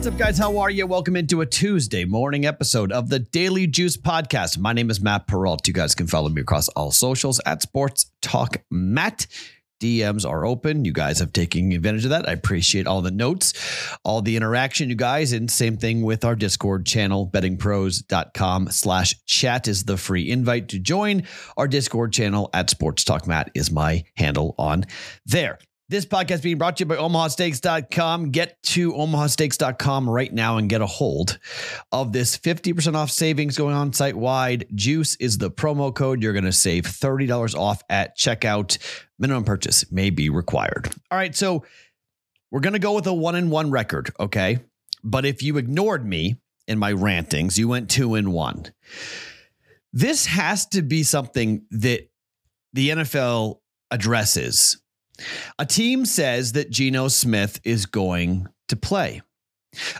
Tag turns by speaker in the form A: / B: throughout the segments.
A: What's up, guys? How are you? Welcome into a Tuesday morning episode of the Daily Juice Podcast. My name is Matt Perrault. You guys can follow me across all socials at Sports Talk Matt. DMs are open. You guys have taken advantage of that. I appreciate all the notes, all the interaction, you guys. And same thing with our Discord channel, bettingpros.com slash chat is the free invite to join our Discord channel at Sports Talk Matt is my handle on there. This podcast being brought to you by omahasteaks.com. Get to omahasteaks.com right now and get a hold of this 50% off savings going on site wide. Juice is the promo code. You're going to save $30 off at checkout. Minimum purchase may be required. All right, so we're going to go with a one in one record, okay? But if you ignored me in my rantings, you went two in one. This has to be something that the NFL addresses a team says that Geno Smith is going to play.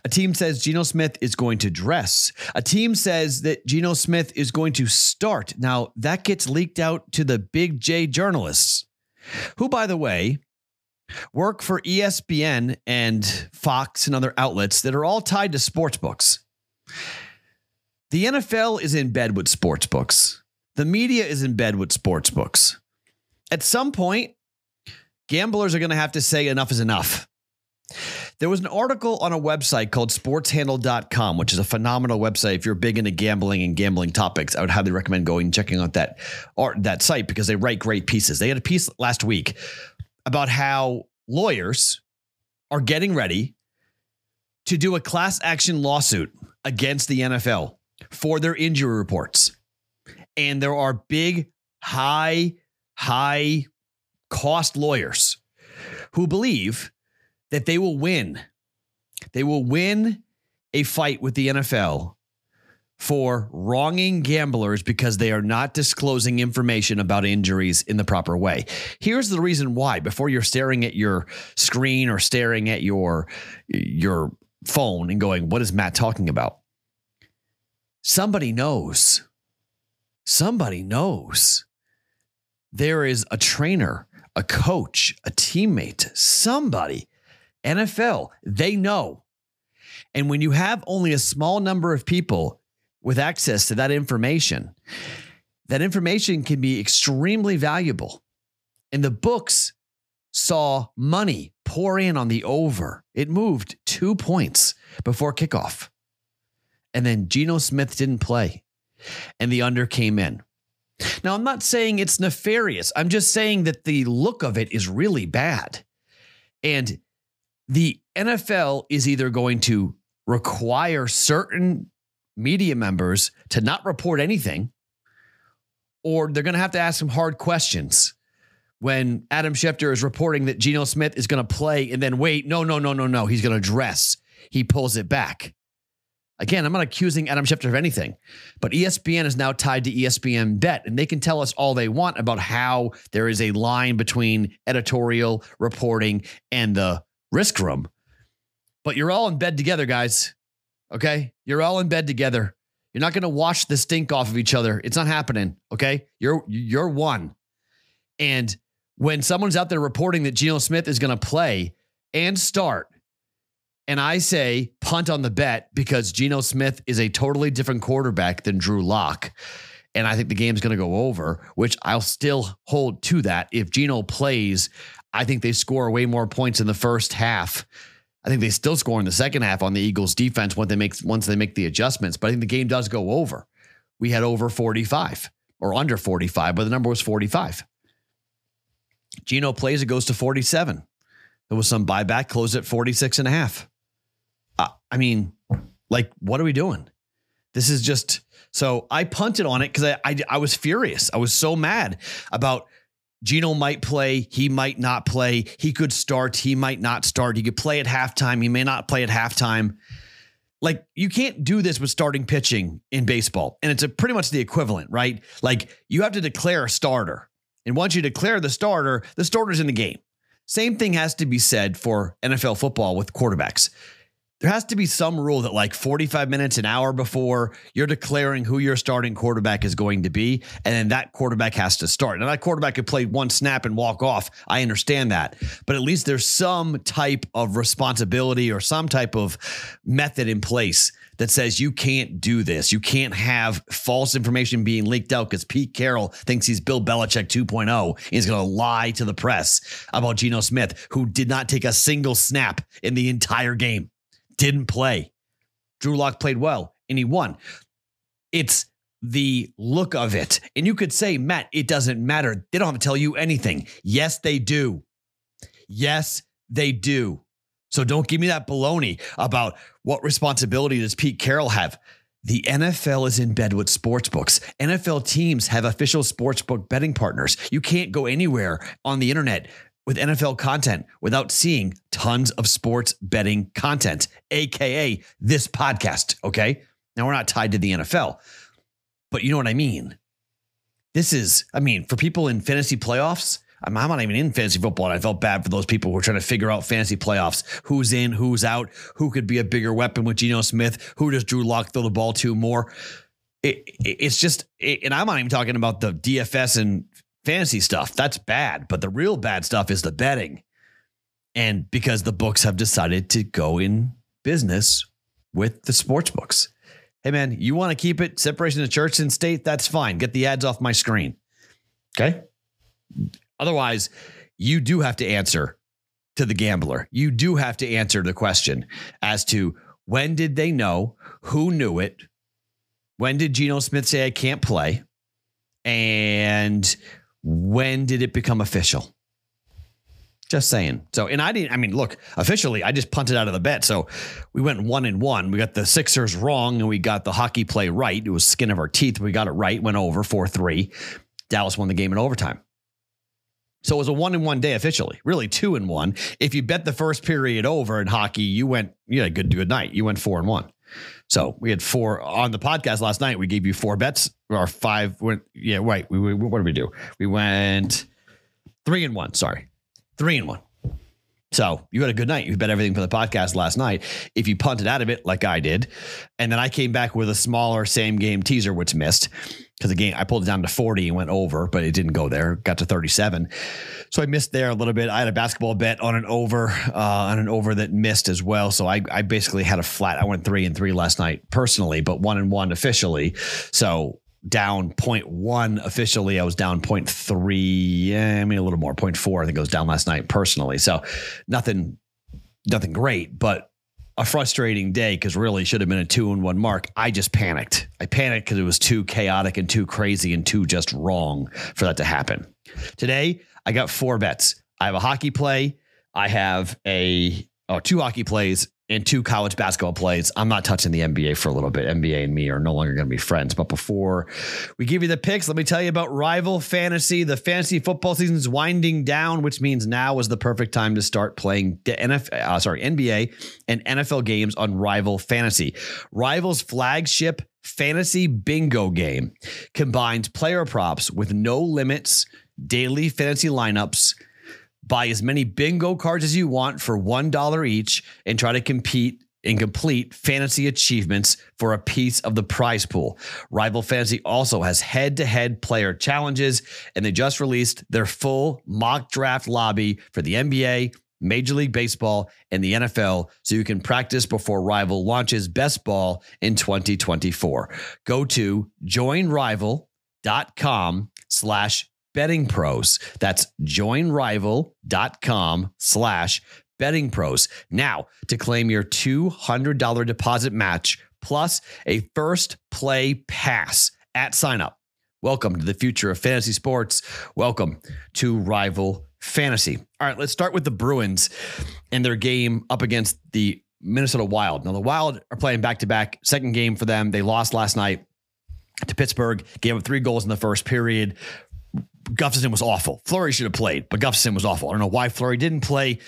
A: A team says Geno Smith is going to dress. A team says that Geno Smith is going to start. Now, that gets leaked out to the big J journalists, who, by the way, work for ESPN and Fox and other outlets that are all tied to sports books. The NFL is in bed with sports books. The media is in bed with sports books. At some point, gamblers are going to have to say enough is enough. There was an article on a website called sportshandle.com, which is a phenomenal website. If you're big into gambling and gambling topics, I would highly recommend going and checking out that art, that site because they write great pieces. They had a piece last week about how lawyers are getting ready to do a class action lawsuit against the NFL for their injury reports. And there are big, high, high cost lawyers who believe that they will win. They will win a fight with the NFL for wronging gamblers because they are not disclosing information about injuries in the proper way. Here's the reason why before you're staring at your screen or staring at your your phone and going what is Matt talking about? Somebody knows. Somebody knows. There is a trainer a coach, a teammate, somebody, NFL, they know. And when you have only a small number of people with access to that information, that information can be extremely valuable. And the books saw money pour in on the over. It moved two points before kickoff. And then Geno Smith didn't play, and the under came in. Now, I'm not saying it's nefarious. I'm just saying that the look of it is really bad. And the NFL is either going to require certain media members to not report anything, or they're going to have to ask some hard questions when Adam Schefter is reporting that Geno Smith is going to play and then wait, no, no, no, no, no, he's going to dress. He pulls it back. Again, I'm not accusing Adam Schefter of anything, but ESPN is now tied to ESPN Bet, and they can tell us all they want about how there is a line between editorial reporting and the risk room. But you're all in bed together, guys. Okay? You're all in bed together. You're not going to wash the stink off of each other. It's not happening. Okay? You're you're one. And when someone's out there reporting that Geno Smith is going to play and start and I say punt on the bet because Geno Smith is a totally different quarterback than Drew Lock. And I think the game's going to go over, which I'll still hold to that. If Geno plays, I think they score way more points in the first half. I think they still score in the second half on the Eagles defense once they make once they make the adjustments. But I think the game does go over. We had over 45 or under 45, but the number was 45. Geno plays, it goes to 47. There was some buyback, closed at 46 and a half. I mean, like, what are we doing? This is just so I punted on it because I, I, I was furious. I was so mad about Geno might play, he might not play. He could start, he might not start. He could play at halftime, he may not play at halftime. Like you can't do this with starting pitching in baseball, and it's pretty much the equivalent, right? Like you have to declare a starter, and once you declare the starter, the starter's in the game. Same thing has to be said for NFL football with quarterbacks there has to be some rule that like 45 minutes, an hour before you're declaring who your starting quarterback is going to be, and then that quarterback has to start. Now that quarterback could play one snap and walk off. I understand that, but at least there's some type of responsibility or some type of method in place that says you can't do this. You can't have false information being leaked out because Pete Carroll thinks he's Bill Belichick 2.0 and he's going to lie to the press about Geno Smith, who did not take a single snap in the entire game didn't play. Drew Lock played well and he won. It's the look of it. And you could say, Matt, it doesn't matter. They don't have to tell you anything. Yes, they do. Yes, they do. So don't give me that baloney about what responsibility does Pete Carroll have. The NFL is in bed with sportsbooks. NFL teams have official sportsbook betting partners. You can't go anywhere on the internet with NFL content without seeing tons of sports betting content, AKA this podcast. Okay. Now we're not tied to the NFL, but you know what I mean? This is, I mean, for people in fantasy playoffs, I'm, I'm not even in fantasy football. And I felt bad for those people who are trying to figure out fantasy playoffs who's in, who's out, who could be a bigger weapon with Geno Smith, who does Drew Lock throw the ball to more. It, it, it's just, it, and I'm not even talking about the DFS and fantasy stuff. That's bad. But the real bad stuff is the betting. And because the books have decided to go in business with the sports books. Hey, man, you want to keep it separation of church and state? That's fine. Get the ads off my screen. Okay. Otherwise, you do have to answer to the gambler. You do have to answer the question as to when did they know? Who knew it? When did Geno Smith say I can't play? And when did it become official? Just saying. So, and I didn't, I mean, look, officially, I just punted out of the bet. So we went one and one. We got the Sixers wrong and we got the hockey play right. It was skin of our teeth. We got it right, went over 4 3. Dallas won the game in overtime. So it was a one in one day officially, really two and one. If you bet the first period over in hockey, you went, you had a good, good night. You went four and one. So we had four on the podcast last night. We gave you four bets or five. Went, yeah, right. We, we, what did we do? We went three and one. Sorry, three and one. So you had a good night. You bet everything for the podcast last night. If you punted out of it like I did, and then I came back with a smaller same game teaser, which missed because again I pulled it down to 40 and went over, but it didn't go there. Got to 37. So I missed there a little bit. I had a basketball bet on an over, uh, on an over that missed as well. So I, I basically had a flat. I went three and three last night personally, but one and one officially. So down 0.1 officially. I was down 0.3, eh, I mean a little more, 0.4. I think it was down last night personally. So nothing, nothing great, but a frustrating day because really should have been a two and one mark. I just panicked. I panicked because it was too chaotic and too crazy and too just wrong for that to happen. Today, I got four bets. I have a hockey play. I have a oh, two hockey plays and two college basketball plays. I'm not touching the NBA for a little bit. NBA and me are no longer going to be friends. But before we give you the picks, let me tell you about Rival Fantasy. The fantasy football season is winding down, which means now is the perfect time to start playing NFL, uh, sorry, NBA and NFL games on Rival Fantasy. Rival's flagship fantasy bingo game combines player props with no limits, daily fantasy lineups Buy as many bingo cards as you want for $1 each and try to compete and complete fantasy achievements for a piece of the prize pool. Rival Fantasy also has head to head player challenges, and they just released their full mock draft lobby for the NBA, Major League Baseball, and the NFL so you can practice before Rival launches Best Ball in 2024. Go to joinrival.com slash betting pros. That's joinrival.com slash betting pros. Now to claim your $200 deposit match plus a first play pass at sign up. Welcome to the future of fantasy sports. Welcome to Rival Fantasy. All right, let's start with the Bruins and their game up against the Minnesota Wild. Now, the Wild are playing back to back, second game for them. They lost last night to Pittsburgh, gave up three goals in the first period. Gustavsson was awful. Fleury should have played, but Gustavsson was awful. I don't know why Fleury didn't play.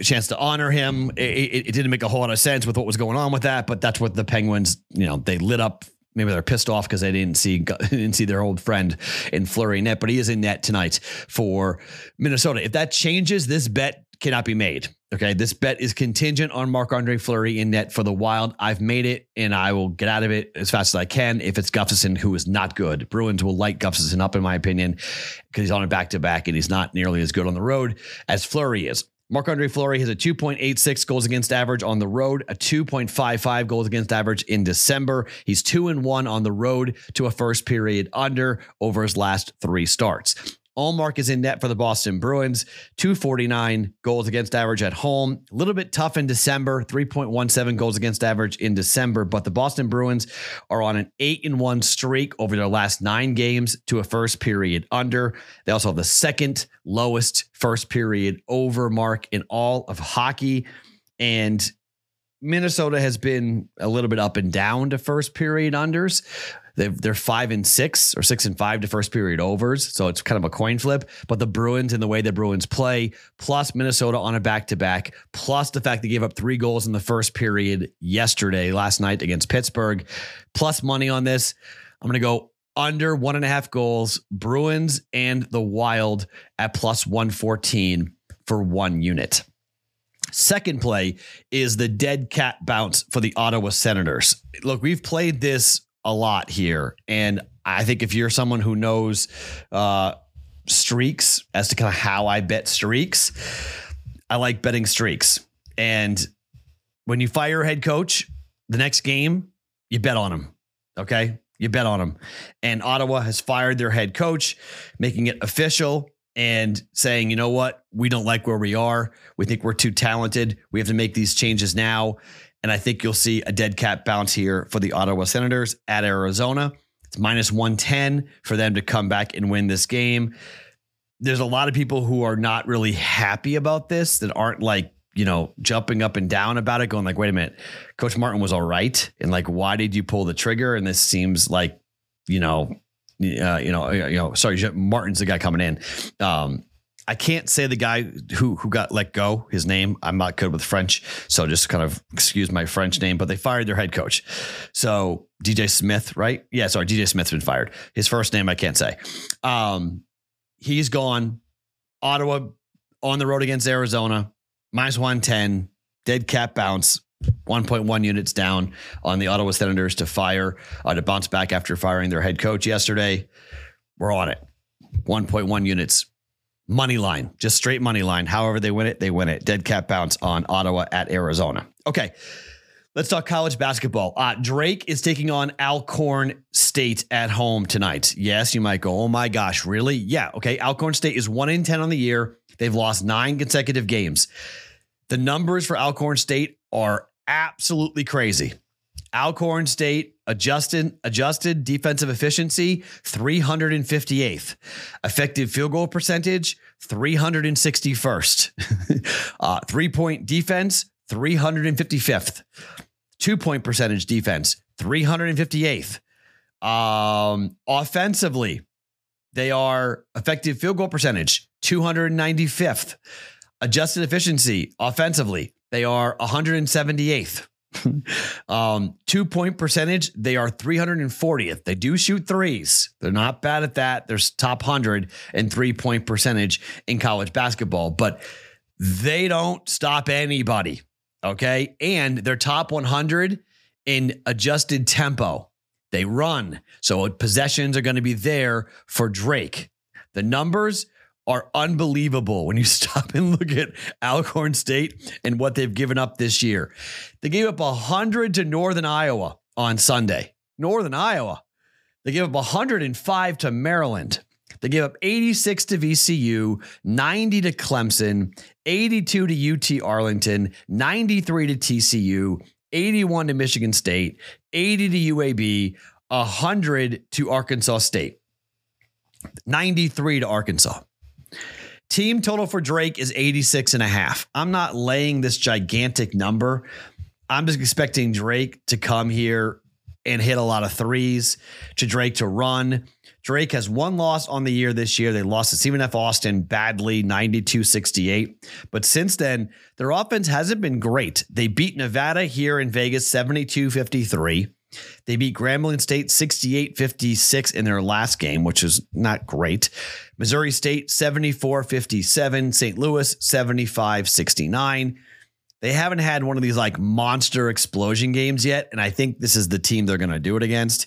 A: Chance to honor him. It, it, it, didn't make a whole lot of sense with what was going on with that, but that's what the Penguins, you know, they lit up. Maybe they're pissed off because they didn't see didn't see their old friend in Fleury net, but he is in net tonight for Minnesota. If that changes, this bet cannot be made. Okay. This bet is contingent on Marc Andre Fleury in net for the Wild. I've made it and I will get out of it as fast as I can if it's Gustavsson, who is not good. Bruins will light Gustavsson up, in my opinion, because he's on a back to back and he's not nearly as good on the road as Fleury is. Marc Andre Fleury has a 2.86 goals against average on the road, a 2.55 goals against average in December. He's two and one on the road to a first period under over his last three starts. Ullmark is in net for the Boston Bruins, 249 goals against average at home. A little bit tough in December, 3.17 goals against average in December, but the Boston Bruins are on an 8 and 1 streak over their last 9 games to a first period under. They also have the second lowest first period over mark in all of hockey and Minnesota has been a little bit up and down to first period unders. They're, they're five and six or six and five to first period overs. So it's kind of a coin flip. But the Bruins and the way the Bruins play, plus Minnesota on a back to back, plus the fact they gave up three goals in the first period yesterday, last night against Pittsburgh, plus money on this. I'm going to go under one and a half goals, Bruins and the Wild at plus 114 for one unit. Second play is the dead cat bounce for the Ottawa Senators. Look, we've played this a lot here. And I think if you're someone who knows uh, streaks as to kind of how I bet streaks, I like betting streaks. And when you fire a head coach, the next game, you bet on him. Okay. You bet on him. And Ottawa has fired their head coach, making it official and saying, you know what? We don't like where we are. We think we're too talented. We have to make these changes now. And I think you'll see a dead cat bounce here for the Ottawa Senators at Arizona. It's minus 110 for them to come back and win this game. There's a lot of people who are not really happy about this that aren't like, you know, jumping up and down about it, going like, wait a minute, Coach Martin was all right. And like, why did you pull the trigger? And this seems like, you know, uh, you know, you know, sorry, Martin's the guy coming in. Um, I can't say the guy who who got let go. His name. I'm not good with French, so just kind of excuse my French name. But they fired their head coach. So DJ Smith, right? Yeah, sorry, DJ Smith's been fired. His first name I can't say. Um, he's gone. Ottawa on the road against Arizona, minus one ten. Dead cat bounce. 1.1 units down on the Ottawa Senators to fire uh, to bounce back after firing their head coach yesterday. We're on it. 1.1 units money line, just straight money line. However, they win it, they win it. Dead cat bounce on Ottawa at Arizona. Okay. Let's talk college basketball. Uh, Drake is taking on Alcorn State at home tonight. Yes, you might go, oh my gosh, really? Yeah. Okay. Alcorn State is one in 10 on the year. They've lost nine consecutive games. The numbers for Alcorn State are absolutely crazy. Alcorn State adjusted adjusted defensive efficiency 358th. Effective field goal percentage 361st. uh, three point defense 355th. Two point percentage defense 358th. Um, offensively, they are effective field goal percentage 295th. Adjusted efficiency offensively, they are 178th. um, two point percentage, they are 340th. They do shoot threes. They're not bad at that. There's top 100 in three point percentage in college basketball, but they don't stop anybody. Okay. And they're top 100 in adjusted tempo. They run. So possessions are going to be there for Drake. The numbers are unbelievable when you stop and look at Alcorn State and what they've given up this year. They gave up 100 to Northern Iowa on Sunday. Northern Iowa. They gave up 105 to Maryland. They gave up 86 to VCU, 90 to Clemson, 82 to UT Arlington, 93 to TCU, 81 to Michigan State, 80 to UAB, 100 to Arkansas State, 93 to Arkansas. Team total for Drake is 86 and a half. I'm not laying this gigantic number. I'm just expecting Drake to come here and hit a lot of threes to Drake to run. Drake has one loss on the year this year. They lost to Stephen F. Austin badly, 92 68. But since then, their offense hasn't been great. They beat Nevada here in Vegas 72 53. They beat Grambling State 68 56 in their last game, which is not great. Missouri State 74 57. St. Louis 75 69. They haven't had one of these like monster explosion games yet. And I think this is the team they're going to do it against.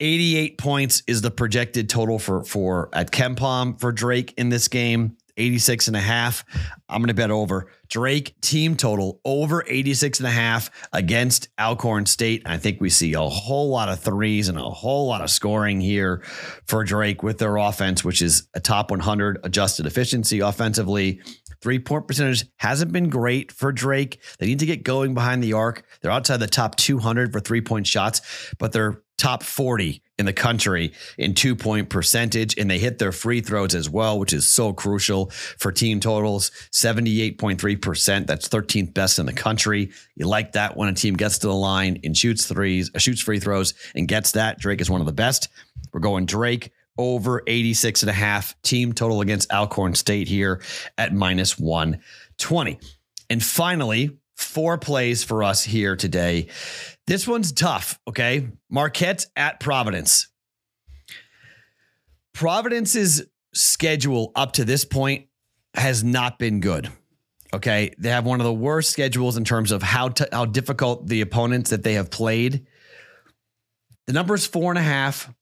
A: 88 points is the projected total for for at KenPom for Drake in this game. 86 and a half. I'm going to bet over Drake team total over 86 and a half against Alcorn State. I think we see a whole lot of threes and a whole lot of scoring here for Drake with their offense, which is a top 100 adjusted efficiency offensively. Three point percentage hasn't been great for Drake. They need to get going behind the arc. They're outside the top 200 for three point shots, but they're top 40 in the country in two point percentage. And they hit their free throws as well, which is so crucial for team totals 78.3%. That's 13th best in the country. You like that when a team gets to the line and shoots threes, uh, shoots free throws and gets that. Drake is one of the best. We're going Drake over 86 and a half team total against Alcorn State here at minus 120. And finally, four plays for us here today. This one's tough, okay? Marquette at Providence. Providence's schedule up to this point has not been good. Okay, they have one of the worst schedules in terms of how t- how difficult the opponents that they have played. The number is four and a half.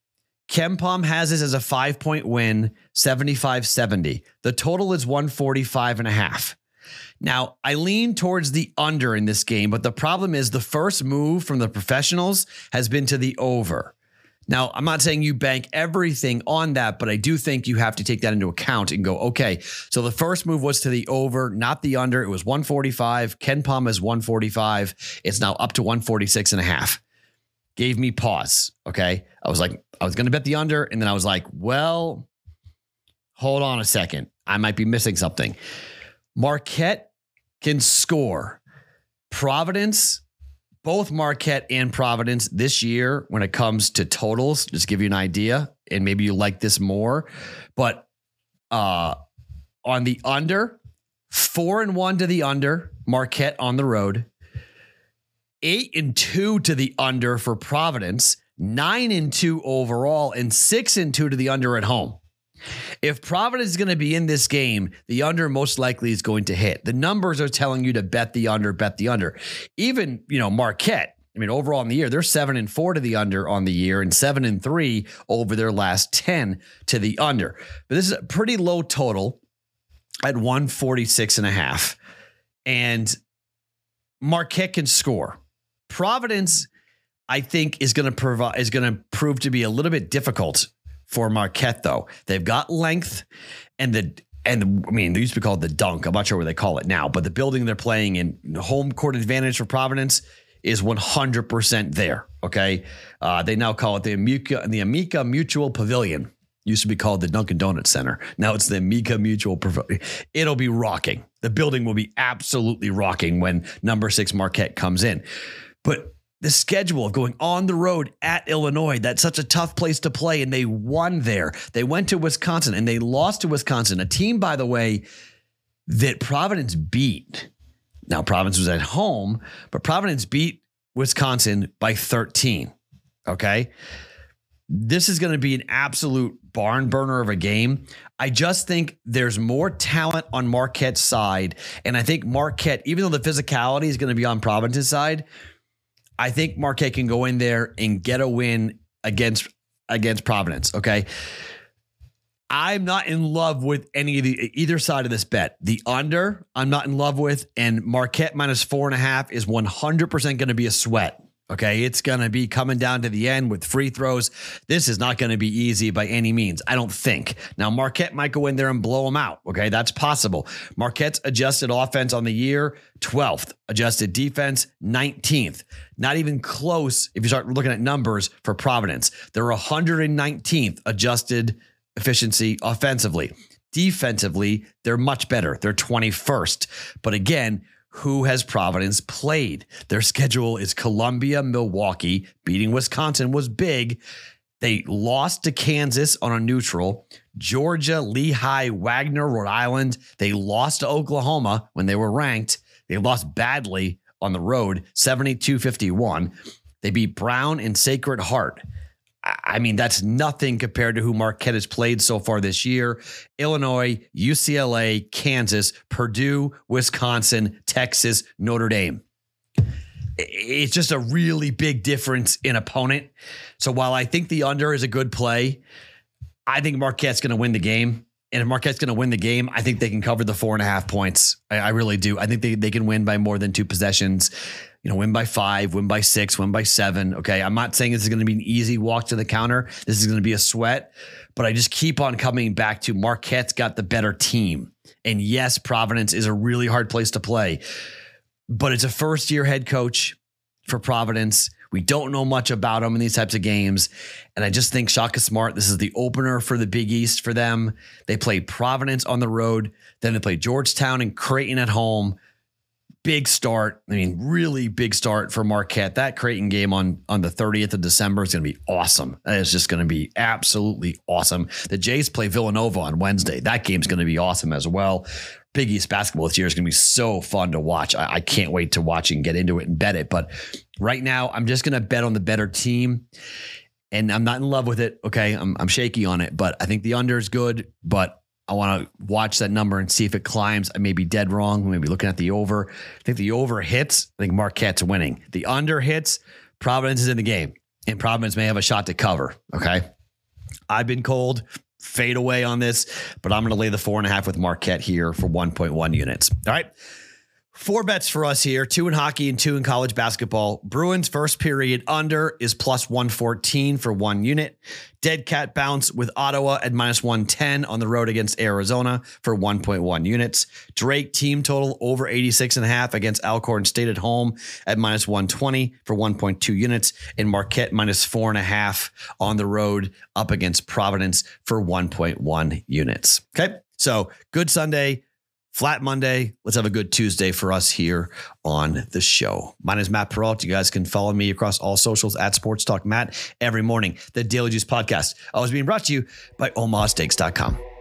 A: KenPom has this as a five point win, 75 70. The total is 145 and a half. Now, I lean towards the under in this game, but the problem is the first move from the professionals has been to the over. Now, I'm not saying you bank everything on that, but I do think you have to take that into account and go, okay, so the first move was to the over, not the under. It was 145. KenPom is 145. It's now up to 146 and a half. Gave me pause. Okay. I was like, I was going to bet the under. And then I was like, well, hold on a second. I might be missing something. Marquette can score. Providence, both Marquette and Providence this year, when it comes to totals, just give you an idea, and maybe you like this more. But uh, on the under, four and one to the under, Marquette on the road, eight and two to the under for Providence, nine and two overall, and six and two to the under at home. If Providence is going to be in this game, the under most likely is going to hit. The numbers are telling you to bet the under, bet the under. Even, you know, Marquette, I mean, overall in the year, they're seven and four to the under on the year and seven and three over their last 10 to the under. But this is a pretty low total at 146 and a half. And Marquette can score. Providence, I think, is going to provide is going to prove to be a little bit difficult for Marquette, though. They've got length and the and I mean, they used to be called the dunk. I'm not sure what they call it now, but the building they're playing in, home court advantage for Providence is 100% there. Okay. Uh, they now call it the Amica, the Amica Mutual Pavilion. Used to be called the Dunkin' Donuts Center. Now it's the Amica Mutual Pavilion. It'll be rocking. The building will be absolutely rocking when number six Marquette comes in. But the schedule of going on the road at Illinois. That's such a tough place to play. And they won there. They went to Wisconsin and they lost to Wisconsin, a team, by the way, that Providence beat. Now, Providence was at home, but Providence beat Wisconsin by 13. Okay. This is going to be an absolute barn burner of a game. I just think there's more talent on Marquette's side. And I think Marquette, even though the physicality is going to be on Providence's side, I think Marquette can go in there and get a win against against Providence. Okay. I'm not in love with any of the either side of this bet. The under, I'm not in love with, and Marquette minus four and a half is 100% going to be a sweat. Okay. It's going to be coming down to the end with free throws. This is not going to be easy by any means, I don't think. Now, Marquette might go in there and blow them out. Okay. That's possible. Marquette's adjusted offense on the year, 12th. Adjusted defense, 19th. Not even close if you start looking at numbers for Providence. They're 119th adjusted efficiency offensively. Defensively, they're much better. They're 21st. But again, who has Providence played? Their schedule is Columbia, Milwaukee. Beating Wisconsin was big. They lost to Kansas on a neutral. Georgia, Lehigh, Wagner, Rhode Island. They lost to Oklahoma when they were ranked. They lost badly on the road, 72 51. They beat Brown and Sacred Heart. I mean, that's nothing compared to who Marquette has played so far this year. Illinois, UCLA, Kansas, Purdue, Wisconsin, Texas, Notre Dame. It's just a really big difference in opponent. So while I think the under is a good play, I think Marquette's going to win the game. And if Marquette's going to win the game, I think they can cover the four and a half points. I, I really do. I think they, they can win by more than two possessions you know, win by five, win by six, win by seven. Okay. I'm not saying this is going to be an easy walk to the counter. This is going to be a sweat, but I just keep on coming back to Marquette's got the better team. And yes, Providence is a really hard place to play, but it's a first year head coach for Providence. We don't know much about him in these types of games. And I just think Shaka Smart, this is the opener for the Big East for them. They play Providence on the road, then they play Georgetown and Creighton at home big start. I mean, really big start for Marquette. That Creighton game on on the 30th of December is going to be awesome. It's just going to be absolutely awesome. The Jays play Villanova on Wednesday. That game's going to be awesome as well. Big East basketball this year is going to be so fun to watch. I, I can't wait to watch and get into it and bet it. But right now, I'm just going to bet on the better team. And I'm not in love with it. Okay. I'm, I'm shaky on it, but I think the under is good. But I want to watch that number and see if it climbs. I may be dead wrong. Maybe looking at the over. I think the over hits. I think Marquette's winning. The under hits. Providence is in the game, and Providence may have a shot to cover. Okay. I've been cold. Fade away on this, but I'm going to lay the four and a half with Marquette here for 1.1 units. All right. Four bets for us here two in hockey and two in college basketball. Bruins first period under is plus 114 for one unit. Dead cat bounce with Ottawa at minus 110 on the road against Arizona for 1.1 units. Drake team total over 86 and a half against Alcorn State at home at minus 120 for 1.2 units. And Marquette minus four and a half on the road up against Providence for 1.1 units. Okay. So good Sunday Flat Monday. Let's have a good Tuesday for us here on the show. My name is Matt Perrault. You guys can follow me across all socials at Sports Talk Matt every morning. The Daily Juice Podcast. Always being brought to you by OmahaSteaks.com.